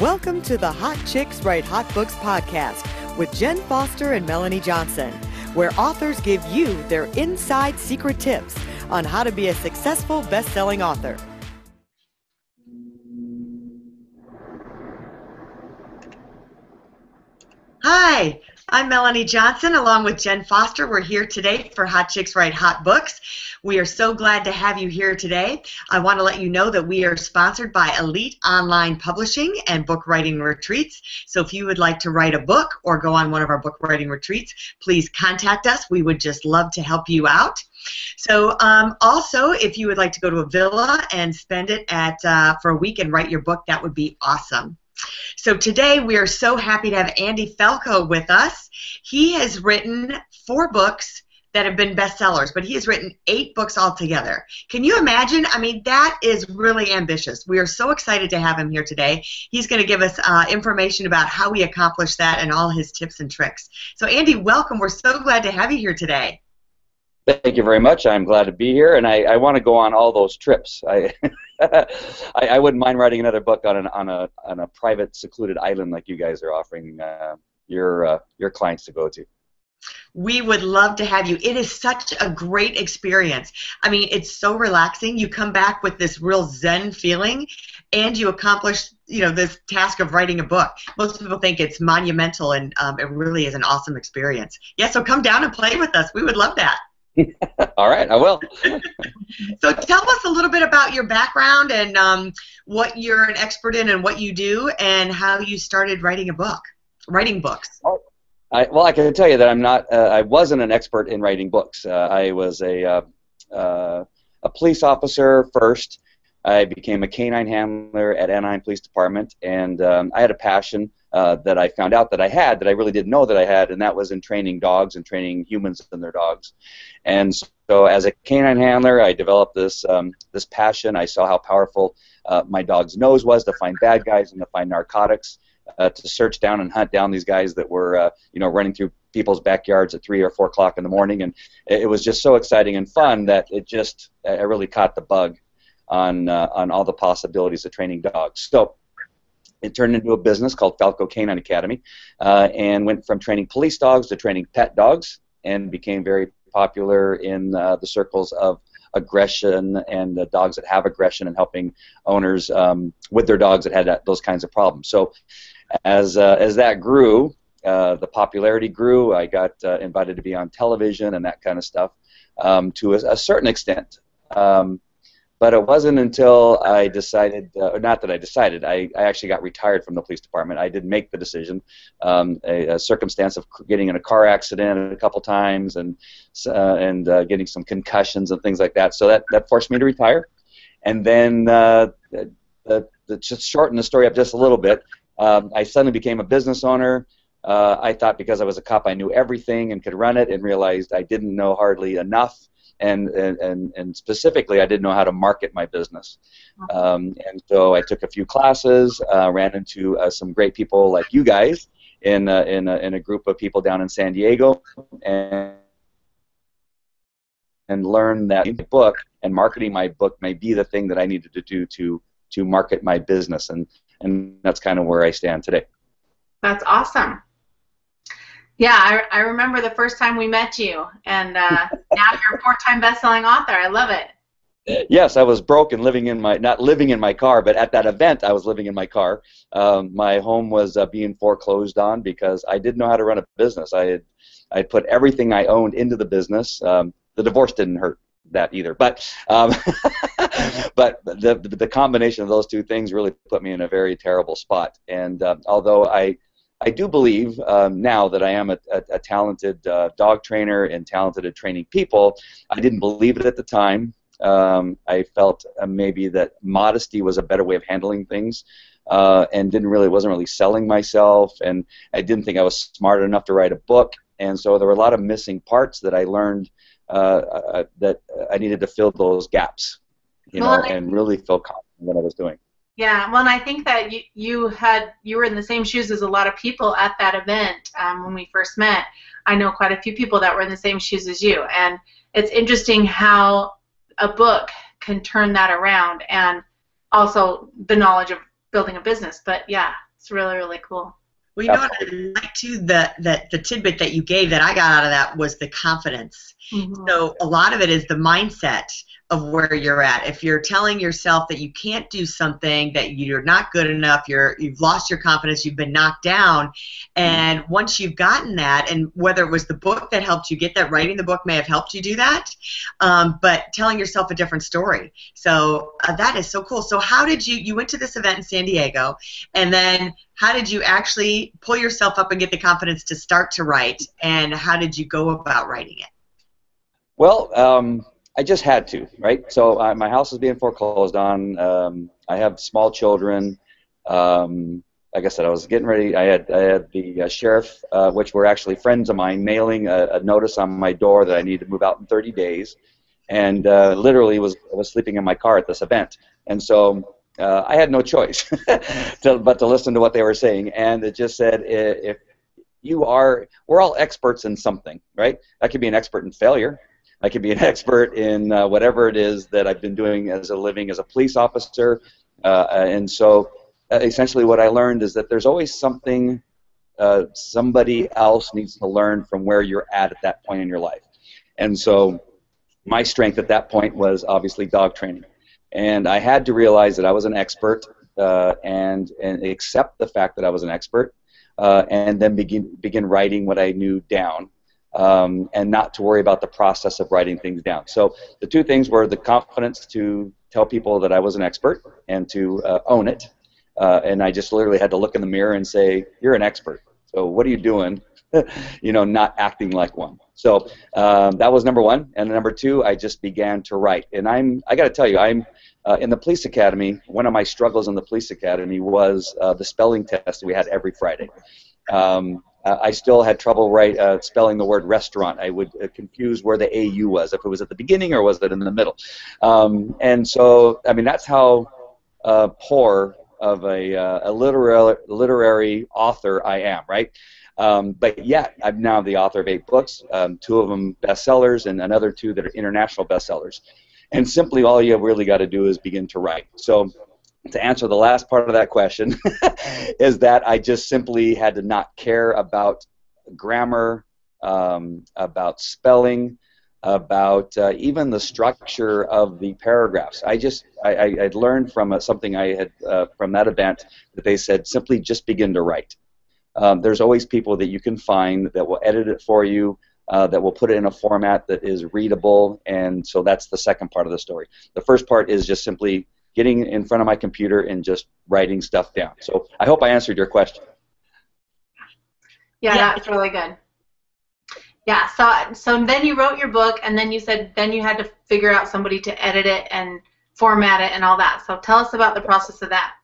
Welcome to the Hot Chicks Write Hot Books podcast with Jenn Foster and Melanie Johnson, where authors give you their inside secret tips on how to be a successful best-selling author. Hi, I'm Melanie Johnson along with Jenn Foster. We're here today for Hot Chicks Write Hot Books. We are so glad to have you here today. I want to let you know that we are sponsored by Elite Online Publishing and Book Writing Retreats. So if you would like to write a book or go on one of our book writing retreats, please contact us. We would just love to help you out. So um, also, if you would like to go to a villa and spend it at uh, for a week and write your book, that would be awesome. So today we are so happy to have Andy Falco with us. He has written four books that have been bestsellers, but he has written eight books altogether. Can you imagine? I mean, that is really ambitious. We are so excited to have him here today. He's going to give us uh, information about how he accomplished that and all his tips and tricks. So, Andy, welcome. We're so glad to have you here today. Thank you very much. I'm glad to be here, and I, I want to go on all those trips. I, I, I, wouldn't mind writing another book on, an, on a on a private, secluded island like you guys are offering uh, your uh, your clients to go to. We would love to have you. It is such a great experience. I mean, it's so relaxing. You come back with this real zen feeling, and you accomplish you know this task of writing a book. Most people think it's monumental, and um, it really is an awesome experience. Yeah, so come down and play with us. We would love that. All right, I will. so tell us a little bit about your background and um, what you're an expert in and what you do and how you started writing a book, writing books. Oh, I, well, I can tell you that I'm not. Uh, I wasn't an expert in writing books. Uh, I was a uh, uh a police officer first. I became a canine handler at Anaheim Police Department, and um, I had a passion uh, that I found out that I had that I really didn't know that I had, and that was in training dogs and training humans and their dogs. And so, as a canine handler, I developed this um, this passion. I saw how powerful uh, my dog's nose was to find bad guys and to find narcotics, uh, to search down and hunt down these guys that were, uh, you know, running through people's backyards at three or four o'clock in the morning. And it, was just so exciting and fun that it just I really caught the bug on uh, on all the possibilities of training dogs. So it turned into a business called Falco Canine Academy, uh, and went from training police dogs to training pet dogs, and became very popular in uh, the circles of aggression and the dogs that have aggression and helping owners um, with their dogs that had that, those kinds of problems. So, as uh, as that grew, uh, the popularity grew. I got uh, invited to be on television and that kind of stuff um, to a, a certain extent. Um, but it wasn't until I decided, uh, or not that I decided, I, I actually got retired from the police department. I didn't make the decision. Um, a, a, circumstance of getting in a car accident a couple times and uh, and uh, getting some concussions and things like that. So that, that forced me to retire. And then, uh, the, the, just shorten the story up just a little bit, um, I suddenly became a business owner. Uh, I thought because I was a cop, I knew everything and could run it, and realized I didn't know hardly enough and, and, and specifically, I didn't know how to market my business. Um, and so I took a few classes, uh, ran into uh, some great people like you guys in, uh, in, a, in a group of people down in San Diego, and, and learned that book and marketing my book may be the thing that I needed to do to, to market my business. And, and that's kind of where I stand today. That's awesome. Yeah, I, I remember the first time we met you, and uh, now you're a four-time best-selling author. I love it. Yes, I was broke and living in my not living in my car, but at that event I was living in my car. Um, my home was uh, being foreclosed on because I didn't know how to run a business. I had I put everything I owned into the business. Um, the divorce didn't hurt that either, but um, but the the combination of those two things really put me in a very terrible spot. And uh, although I I do believe um, now that I am a, a, a talented uh, dog trainer and talented at training people. I didn't believe it at the time. Um, I felt uh, maybe that modesty was a better way of handling things, uh, and didn't really wasn't really selling myself, and I didn't think I was smart enough to write a book, and so there were a lot of missing parts that I learned uh, uh that I needed to fill those gaps, you well, know, and really feel confident in what I was doing. Yeah, well, and I think that you you had you were in the same shoes as a lot of people at that event um, when we first met. I know quite a few people that were in the same shoes as you, and it's interesting how a book can turn that around, and also the knowledge of building a business. But yeah, It's really really cool. Well, you know what I like too the that the tidbit that you gave that I got out of that was the confidence. Mm-hmm. So a lot of it is the mindset of where you're at. If you're telling yourself that you can't do something, that you're not good enough, you're you've lost your confidence, you've been knocked down, and once you've gotten that, and whether it was the book that helped you get that, writing the book may have helped you do that, um, but telling yourself a different story. So uh, that is so cool. So how did you you went to this event in San Diego, and then how did you actually pull yourself up and get the confidence to start to write, and how did you go about writing it? Well, um, I just had to, right? So my house is being foreclosed on. Um, I have small children. Um, like I said, I was getting ready. I had I had the uh, sheriff, uh, which were actually friends of mine, mailing a, a, notice on my door that I needed to move out in 30 days, and uh, literally was was sleeping in my car at this event, and so. Uh, I had no choice to, but to listen to what they were saying, and it just said if you are, we're all experts in something, right? I could be an expert in failure, I could be an expert in uh, whatever it is that I've been doing as a living as a police officer. Uh, and so uh, essentially what I learned is that there's always something uh, somebody else needs to learn from where you're at at that point in your life. And so my strength at that point was obviously dog training. And I had to realize that I was an expert uh, and, and accept the fact that I was an expert uh, and then begin, begin writing what I knew down um, and not to worry about the process of writing things down. So the two things were the confidence to tell people that I was an expert and to uh, own it. Uh, and I just literally had to look in the mirror and say, "You're an expert. So what are you doing? you know, not acting like one." So um, that was number one. And number two, I just began to write. And I'm, I got to tell you, I'm uh, in the police academy. One of my struggles in the police academy was uh, the spelling test we had every Friday. Um, I still had trouble write, uh, spelling the word restaurant. I would uh, confuse where the AU was, if it was at the beginning or was it in the middle. Um, and so, I mean, that's how uh, poor of a, uh, a literary, literary author I am, right? Um, but yet, I'm now the author of eight books, um, two of them bestsellers, and another two that are international bestsellers. And simply, all you really got to do is begin to write. So, to answer the last part of that question is that I just simply had to not care about grammar, um, about spelling, about uh, even the structure of the paragraphs. I just I, I would learned from uh, something I had uh, from that event that they said simply just begin to write. Um, there's always people that you can find that will edit it for you. Uh, that will put it in a format that is readable, and so that's the second part of the story. The first part is just simply getting in front of my computer and just writing stuff down. So I hope I answered your question. Yeah, yeah. that's really good. Yeah, so so then you wrote your book, and then you said then you had to figure out somebody to edit it and format it and all that. So tell us about the process of that.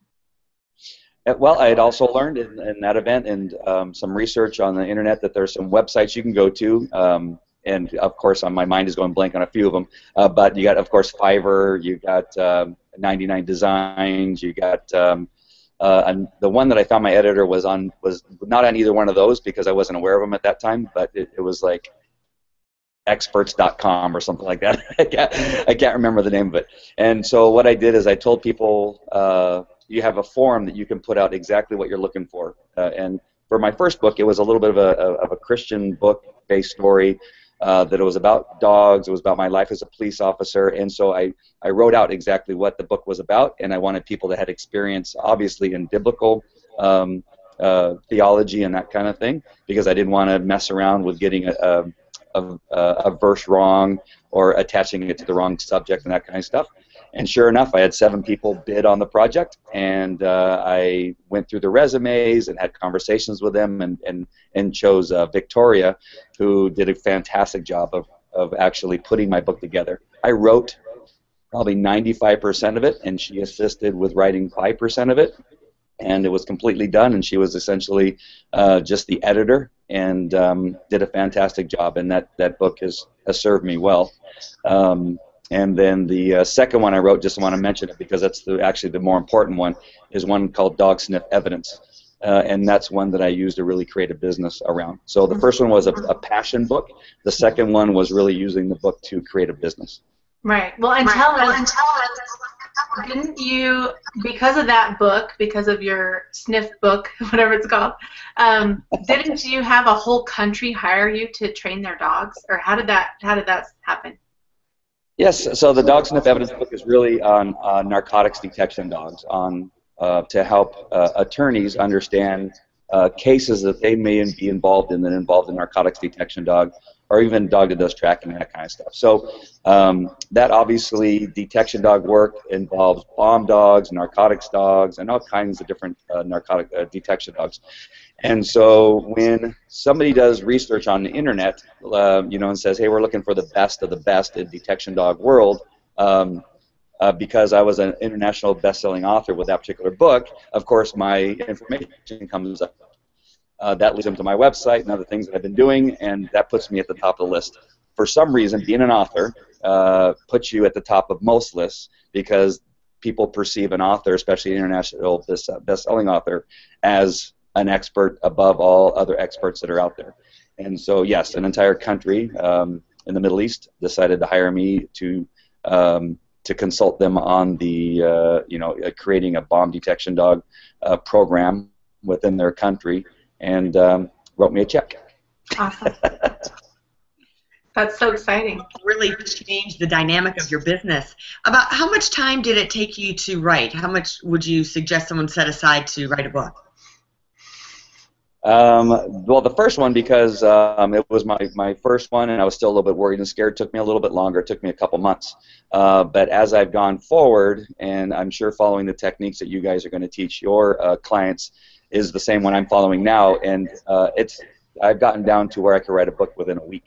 Uh, well, I had also learned in, in that event and um, some research on the internet that there's some websites you can go to. Um, and of course, my mind is going blank on a few of them. Uh, but you got, of course, Fiverr. You got um, 99 Designs. You got um, uh, and the one that I found my editor was on was not on either one of those because I wasn't aware of them at that time. But it, it was like experts.com or something like that. I, can't, I can't remember the name of it. And so what I did is I told people uh, you have a form that you can put out exactly what you're looking for. Uh, and for my first book, it was a little bit of a, of a Christian book-based story uh, that it was about dogs. It was about my life as a police officer, and so I, I wrote out exactly what the book was about, and I wanted people that had experience, obviously, in biblical um, uh, theology and that kind of thing, because I didn't want to mess around with getting a, a, a, a verse wrong or attaching it to the wrong subject and that kind of stuff. And sure enough, I had seven people bid on the project, and uh, I went through the resumes and had conversations with them, and and and chose uh, Victoria, who did a fantastic job of of actually putting my book together. I wrote probably 95% of it, and she assisted with writing 5% of it, and it was completely done. And she was essentially uh, just the editor and um, did a fantastic job. And that that book has has served me well. Um, and then the uh, second one I wrote, just want to mention it because that's the, actually the more important one, is one called Dog Sniff Evidence. Uh, and that's one that I used to really create a business around. So the first one was a, a, passion book. The second one was really using the book to create a business. Right. Well, and right. tell us. And tell us didn't you, because of that book, because of your sniff book, whatever it's called, um, didn't you have a whole country hire you to train their dogs, or how did that how did that happen? Yes, so the dog sniff evidence book is really on uh, narcotics detection dogs, on uh, to help uh, attorneys understand uh, cases that they may be involved in that involve the narcotics detection dog, or even dog that does tracking and that kind of stuff. So um, that obviously detection dog work involves bomb dogs, narcotics dogs, and all kinds of different uh, narcotic uh, detection dogs. And so when somebody does research on the internet, uh, you know, and says, "Hey, we're looking for the best of the best in detection dog world," um, uh, because I was an international best-selling author with that particular book, of course, my information comes up. Uh, that leads them to my website and other things that I've been doing, and that puts me at the top of the list. For some reason, being an author uh, puts you at the top of most lists because people perceive an author, especially an international best-selling author, as an expert above all other experts that are out there. And so, yes, an entire country um, in the Middle East decided to hire me to um, to consult them on the uh, you know uh, creating a bomb detection dog uh, program within their country, and um, wrote me a check. Awesome. That's so exciting. Really changed the dynamic of your business. About how much time did it take you to write? How much would you suggest someone set aside to write a book? Um, well, the first one because um, it was my, my first one, and I was still a little bit worried and scared. It took me a little bit longer. It took me a couple months. Uh, but as I've gone forward, and I'm sure following the techniques that you guys are going to teach your uh, clients is the same one I'm following now, and uh, it's I've gotten down to where I can write a book within a week.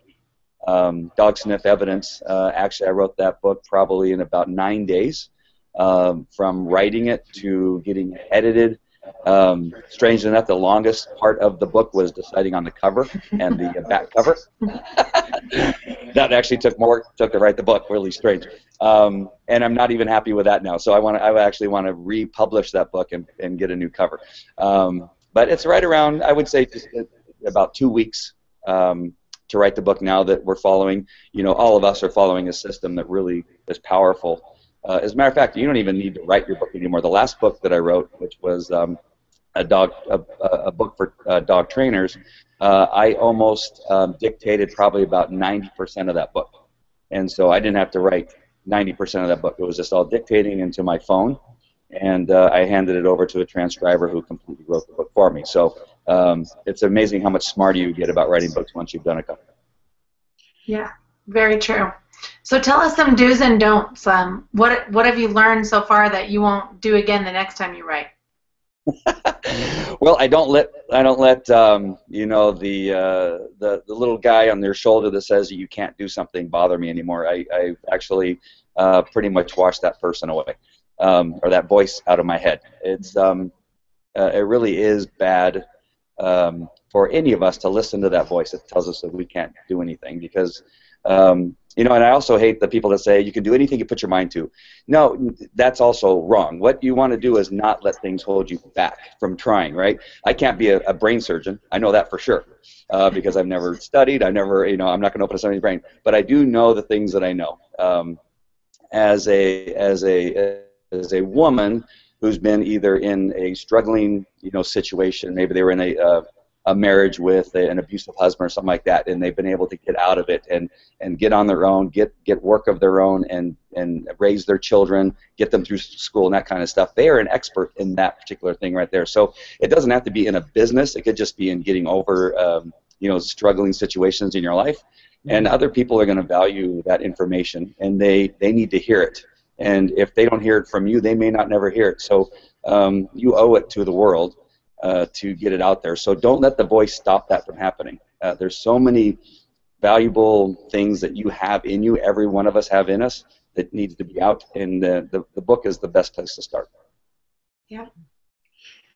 Um, Dog Sniff Evidence. Uh, actually, I wrote that book probably in about nine days, um, from writing it to getting it edited um, strange enough, the longest part of the book was deciding on the cover and the back cover. that actually took more took to write the book. Really strange. Um, and I'm not even happy with that now. So I want I actually want to republish that book and, and get a new cover. Um, but it's right around I would say just about two weeks um, to write the book now that we're following. You know, all of us are following a system that really is powerful uh, as a matter of fact, you don't even need to write your book anymore. The last book that I wrote, which was um, a dog, a, a book for uh, dog trainers, uh, I almost um, dictated probably about 90% of that book, and so I didn't have to write 90% of that book. It was just all dictating into my phone, and uh, I handed it over to a transcriber who completely wrote the book for me. So um, it's amazing how much smarter you get about writing books once you've done a couple. Yeah, very true. So tell us some do's and don'ts. Um, what what have you learned so far that you won't do again the next time you write? well, I don't let I don't let um, you know the, uh, the the little guy on their shoulder that says you can't do something bother me anymore. I I actually uh, pretty much washed that person away um, or that voice out of my head. It's um, uh, it really is bad um, for any of us to listen to that voice that tells us that we can't do anything because um, you know, and I also hate the people that say you can do anything you put your mind to. No, that's also wrong. What you want to do is not let things hold you back from trying, right? I can't be a, a brain surgeon. I know that for sure uh, because I've never studied. I never, you know, I'm not going to open a somebody's brain. But I do know the things that I know. Um, as a as a as a woman who's been either in a struggling, you know, situation, maybe they were in a uh, a marriage with an abusive husband or something like that, and they've been able to get out of it and and get on their own, get get work of their own, and and raise their children, get them through school and that kind of stuff. They are an expert in that particular thing right there. So it doesn't have to be in a business; it could just be in getting over um, you know struggling situations in your life. And mm-hmm. other people are going to value that information, and they they need to hear it. And if they don't hear it from you, they may not never hear it. So um, you owe it to the world uh, to get it out there. So don't let the voice stop that from happening. Uh, there's so many valuable things that you have in you, every one of us have in us, that needs to be out, and the, the, the book is the best place to start. Yeah.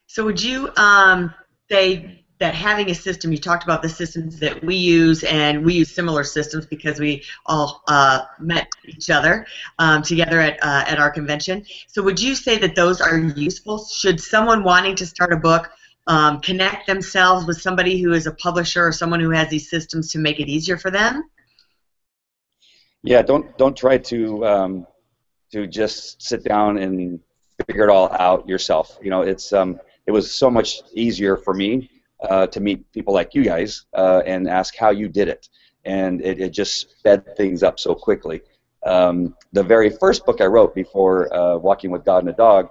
So would you um, say that having a system, you talked about the systems that we use, and we use similar systems because we all uh, met each other um, together at, uh, at our convention. So would you say that those are useful? Should someone wanting to start a book um, connect themselves with somebody who is a publisher or someone who has these systems to make it easier for them? Yeah, don't don't try to um, to just sit down and figure it all out yourself. You know, it's um, it was so much easier for me uh, to meet people like you guys uh, and ask how you did it, and it, it just sped things up so quickly. Um, the very first book I wrote before uh, Walking with God and a Dog,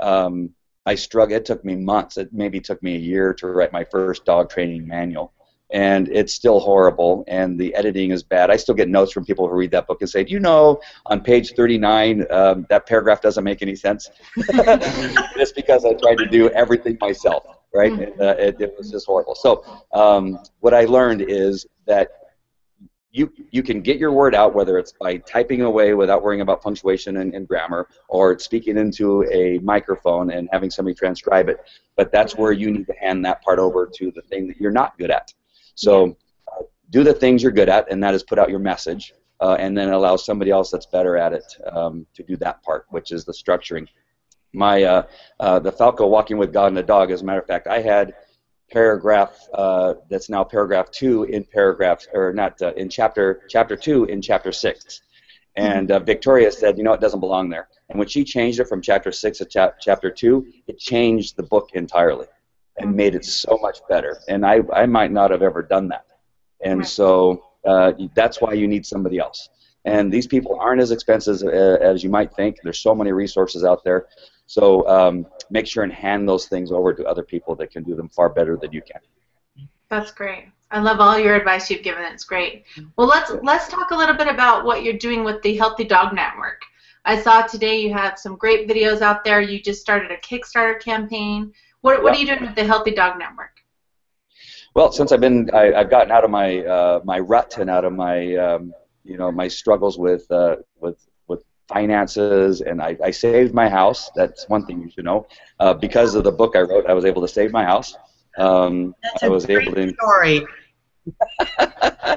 um, I struggled. It took me months. It maybe took me a year to write my first dog training manual and it's still horrible and the editing is bad i still get notes from people who read that book and say do you know on page 39 um, that paragraph doesn't make any sense just because i tried to do everything myself right? Mm-hmm. and, uh, it, it, was just horrible. So um, what i learned is that you, you can get your word out whether it's by typing away without worrying about punctuation and, and grammar or speaking into a microphone and having somebody transcribe it. But that's where you need to hand that part over to the thing that you're not good at. So uh, do the things you're good at, and that is put out your message, uh, and then allow somebody else that's better at it um, to do that part, which is the structuring. My uh, uh the Falco Walking with God and the Dog, as a matter of fact, I had paragraph uh, that's now paragraph two in paragraph or not uh, in chapter chapter two in chapter six, and Victoria said, you know, it doesn't belong there. And when she changed it from chapter six to cha- chapter two, it changed the book entirely and made it so much better. And I, I might not have ever done that. And so uh, that's why you need somebody else. And these people aren't as expensive uh, as you might think. There's so many resources out there. So um, make sure and hand those things over to other people that can do them far better than you can. That's great. I love all your advice you've given. It's great. Well, let's let's talk a little bit about what you're doing with the Healthy Dog Network. I saw today you have some great videos out there. You just started a Kickstarter campaign. What, what are you doing with the Healthy Dog Network? Well, since I've been, I, have gotten out of my uh, my rut and out of my um, you know my struggles with uh, with finances, and I, I saved my house. That's one thing you should know. Uh, because of the book I wrote, I was able to save my house. Um, That's I was great able to. Story.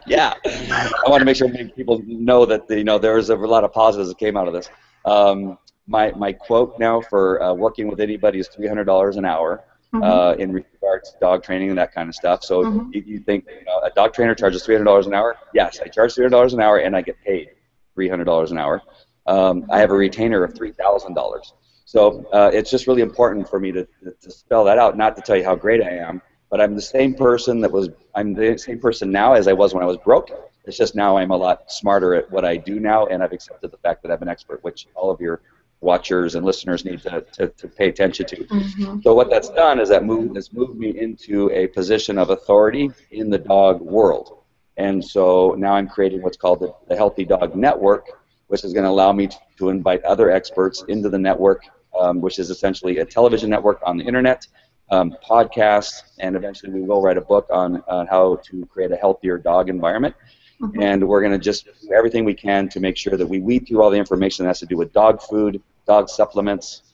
yeah, I want to make sure people know that you know there was a lot of positives that came out of this. Um, my, my quote now for uh, working with anybody is $300 an hour mm-hmm. uh, in regards to dog training and that kind of stuff. So mm-hmm. if you think you know, a dog trainer charges $300 an hour, yes, I charge $300 an hour and I get paid $300 an hour. Um, I have a retainer of $3,000. So uh, it's just really important for me to, to spell that out, not to tell you how great I am, but I'm the same person that was, I'm the same person now as I was when I was broke. It's just now I'm a lot smarter at what I do now, and I've accepted the fact that I'm an expert, which all of your watchers and listeners need to, to, to pay attention to. Mm-hmm. So what that's done is that move has moved me into a position of authority in the dog world. And so now I'm creating what's called the, the Healthy Dog Network, which is going to allow me to, to invite other experts into the network, um, which is essentially a television network on the internet, um, podcasts, and eventually we will write a book on, on how to create a healthier dog environment. Mm-hmm. And we're going to just do everything we can to make sure that we weed through all the information that has to do with dog food, dog supplements,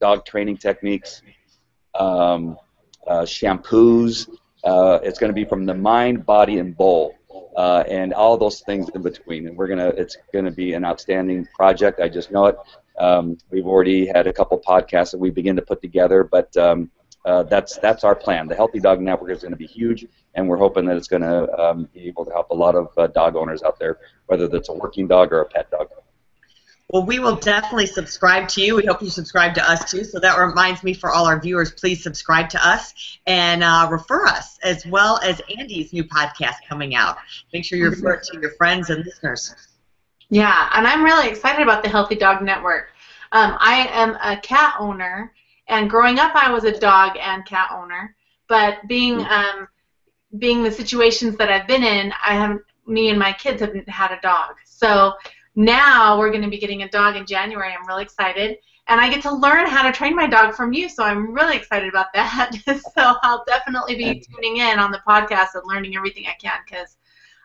dog training techniques, um, uh, shampoos. Uh, it's going to be from the mind, body, and bowl, uh, and all those things in between. And we're gonna, it's to be an outstanding project. I just know it. Um, we've already had a couple podcasts that we begin to put together, but um, uh, that's that's our plan. The Healthy Dog Network is going to be huge, and we're hoping that it's going to um, be able to help a lot of uh, dog owners out there, whether that's a working dog or a pet dog. Well, we will definitely subscribe to you. We hope you subscribe to us too. So that reminds me for all our viewers, please subscribe to us and uh, refer us, as well as Andy's new podcast coming out. Make sure you refer it to your friends and listeners. Yeah, and I'm really excited about the Healthy Dog Network. Um, I am a cat owner, and growing up, I was a dog and cat owner. But being mm. um, being the situations that I've been in, I have me and my kids haven't had a dog. So now we're going to be getting a dog in January. I'm really excited. And I get to learn how to train my dog from you, so I'm really excited about that. so I'll definitely be tuning in on the podcast and learning everything I can because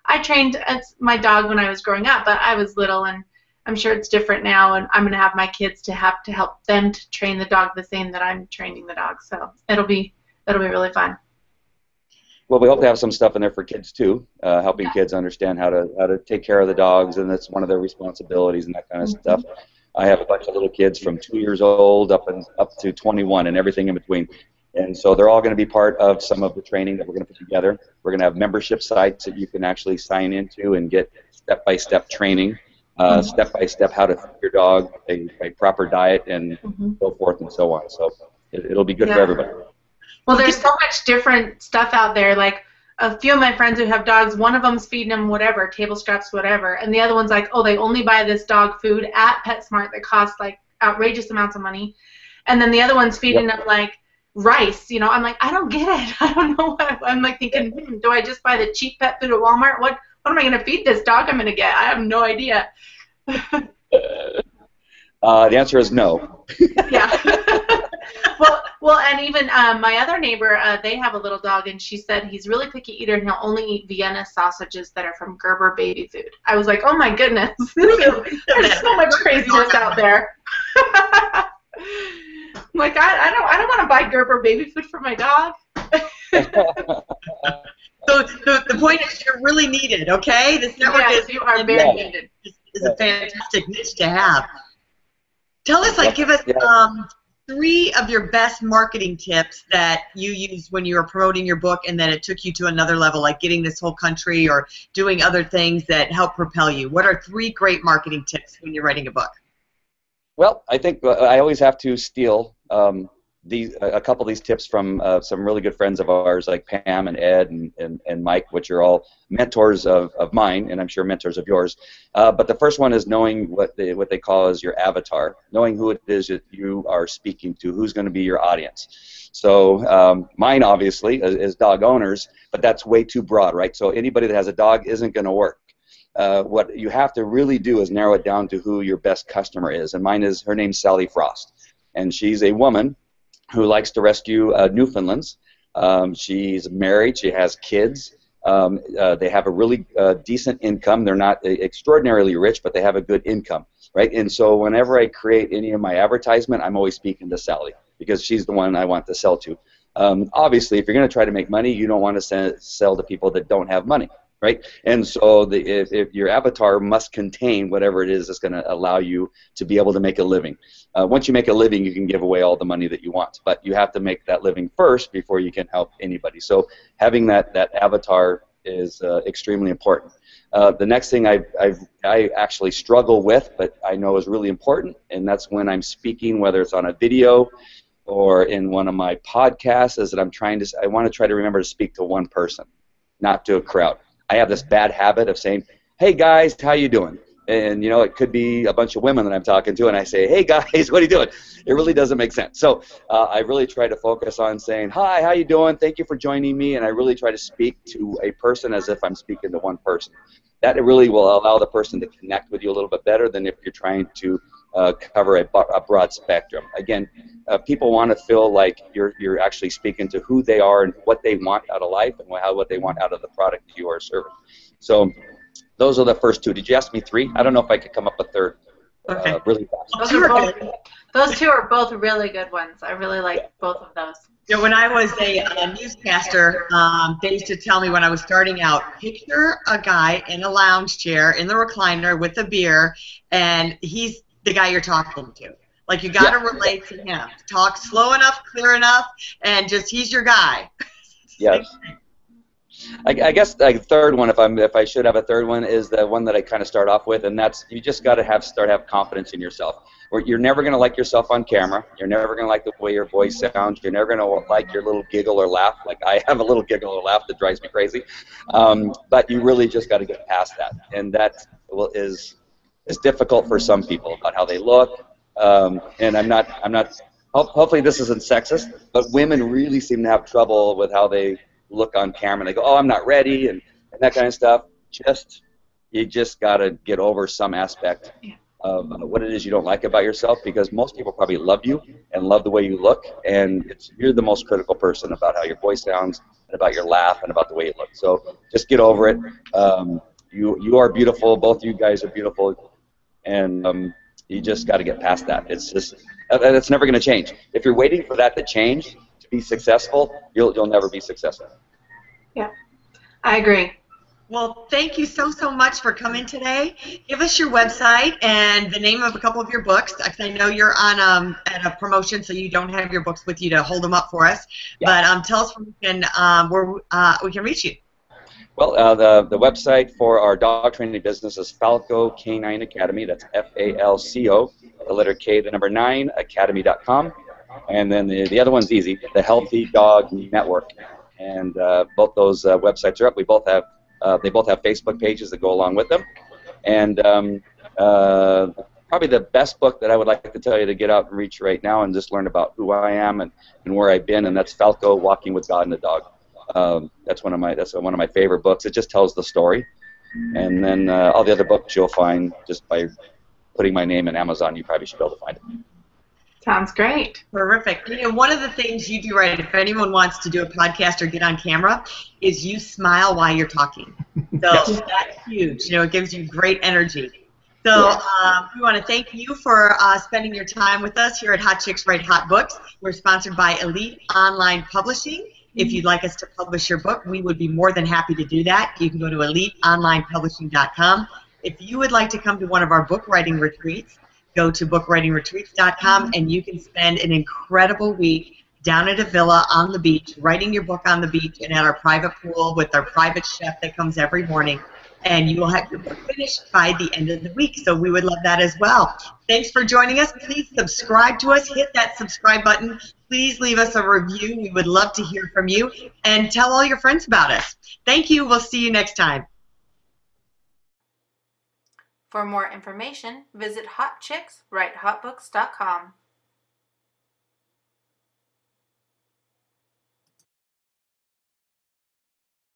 I trained uh, my dog when I was growing up, but I was little and I'm sure it's different now, and I'm going to have my kids to have to help them to train the dog the same that I'm training the dog. So it'll be it'll be really fun. Well, we hope to have some stuff in there for kids too, uh, helping yeah. kids understand how to how to take care of the dogs, and that's one of their responsibilities and that kind of mm-hmm. stuff. I have a bunch of little kids from two years old up and up to 21, and everything in between. And so they're all going to be part of some of the training that we're going to put together. We're going to have membership sites that you can actually sign into and get step-by-step training uh, Mhm. step by step how to feed your dog, a, a proper diet, and Mhm. so forth and so on. So it, it'll be good for everybody. Well, there's so much different stuff out there. Like a few of my friends who have dogs, one of them's feeding them whatever, table scraps, whatever, and the other one's like, oh, they only buy this dog food at PetSmart that costs like outrageous amounts of money, and then the other one's feeding them like rice. You know, I'm like, I don't get it. I don't know. What I'm like thinking, hmm, do I just buy the cheap pet food at Walmart? What what am I going to feed this dog? I'm going to get. I have no idea. Uh, the answer is no. yeah. well, well, and even um, my other neighbor, uh, they have a little dog, and she said he's really picky eater, and he'll only eat Vienna sausages that are from Gerber baby food. I was like, oh my goodness, there's so much craziness out there. I'm like I, I don't, I don't want to buy Gerber baby food for my dog. So the, the point is, you're really needed. Okay, this network Yes, is, you are very Yeah. needed. is a fantastic niche to have. Tell us, like, Yep. give us Yeah. um, three of your best marketing tips that you used when you were promoting your book, and then it took you to another level, like getting this whole country or doing other things that help propel you. What are three great marketing tips when you're writing a book? Well, I think uh, I always have to steal um, these a couple of these tips from uh, some really good friends of ours, like Pam and Ed and, and, and Mike, which are all mentors of, of mine, and I'm sure mentors of yours. Uh, but the first one is knowing what they what they call as your avatar, knowing who it is that you are speaking to, who's going to be your audience. So um, mine obviously is, is dog owners, but that's way too broad, right? So anybody that has a dog isn't going to work uh, what you have to really do is narrow it down to who your best customer is. And mine is her name's Sally Frost, and she's a woman who likes to rescue uh, Newfoundlands. Um, she's married. She has kids. Um, uh, they have a really uh, decent income. They're not uh, extraordinarily rich, but they have a good income, right? And so whenever I create any of my advertisement, I'm always speaking to Sally because she's the one I want to sell to. Um, obviously, if you're going to try to make money, you don't want to sell, sell to people that don't have money, right? And so the, if, if your avatar must contain whatever it is that's going to allow you to be able to make a living. Uh, once you make a living, you can give away all the money that you want, but you have to make that living first before you can help anybody. So having that, that avatar is uh, extremely important. Uh, the next thing I, I, I actually struggle with, but I know is really important, and that's when I'm speaking, whether it's on a video or in one of my podcasts, is that I'm trying to, I want to try to remember to speak to one person, not to a crowd. I have this bad habit of saying, "Hey guys, how you doing?" And you know, it could be a bunch of women that I'm talking to, and I say, "Hey guys, what are you doing?" It really doesn't make sense. So uh, I really try to focus on saying, "Hi, how you doing? Thank you for joining me," and I really try to speak to a person as if I'm speaking to one person. That really will allow the person to connect with you a little bit better than if you're trying to uh, cover a, a broad spectrum. Again, uh, people want to feel like you're you're actually speaking to who they are and what they want out of life and how what they want out of the product that you are serving. So those are the first two. Did you ask me three? I don't know if I could come up with a third. Okay. Uh, really fast. Those Two are are both, those two are both really good ones. I really like both of those. You know, when I was a, a newscaster, um, they used to tell me when I was starting out, picture a guy in a lounge chair in the recliner with a beer, and he's the guy you're talking to. Like you got to relate to him. Talk slow enough, clear enough, and just he's your guy. Yes. I, I guess the third one, if I'm if I should have a third one, is the one that I kind of start off with, and that's you just got to have start have confidence in yourself. Or you're never going to like yourself on camera. You're never going to like the way your voice sounds. You're never going to like your little giggle or laugh. Like I have a little giggle or laugh that drives me crazy. Um, but you really just got to get past that, and that will, is is difficult for some people about how they look. Um, and I'm not I'm not. ho- Hopefully this isn't sexist, but women really seem to have trouble with how they look on camera they go, "Oh, I'm not ready," and, and that kind of stuff. Just you just got to get over some aspect of uh, what it is you don't like about yourself because most people probably love you and love the way you look, and you're the most critical person about how your voice sounds and about your laugh and about the way you look. So just get over it. Um, you you are beautiful. Both of you guys are beautiful, and um, you just got to get past that. It's just and it's never going to change. If you're waiting for that to change to be successful, you'll you'll never be successful. Yeah, I agree. Well, thank you so, so much for coming today. Give us your website and the name of a couple of your books. 'cause I know you're on um, at a promotion, so you don't have your books with you to hold them up for us. Yeah. But um, tell us where we can, um, where uh, we can reach you. Well, uh, the the website for our dog training business is Falco Canine Academy. That's F A L C O, the letter K, the number nine, Academy.com. And then the, the other one's easy, the Healthy Dog Network. And uh, both those uh, websites are up. We both have uh, they both have Facebook pages that go along with them. And um, uh, probably the best book that I would like to tell you to get out and reach right now and just learn about who I am and, and where I've been, and that's Falco Walking with God and the Dog. Um, that's one of my that's one of my favorite books. It just tells the story, and then uh, all the other books you'll find just by putting my name in Amazon. You probably should be able to find it. Sounds great. Terrific. You know, one of the things you do right, if anyone wants to do a podcast or get on camera, is you smile while you're talking. So Yes. that's huge. You know, it gives you great energy. So um, we want to thank you for uh, spending your time with us here at Hot Chicks Write Hot Books. We're sponsored by Elite Online Publishing. If you'd like us to publish your book, we would be more than happy to do that. You can go to eliteonlinepublishing.com. If you would like to come to one of our book writing retreats, go to bookwritingretreats.com mm-hmm. and you can spend an incredible week down at a villa on the beach, writing your book on the beach and at our private pool with our private chef that comes every morning. And you will have your book finished by the end of the week. So we would love that as well. Thanks for joining us. Please subscribe to us. Hit that subscribe button. Please leave us a review. We would love to hear from you. And tell all your friends about us. Thank you. We'll see you next time. For more information, visit hotchickswritehotbooks.com.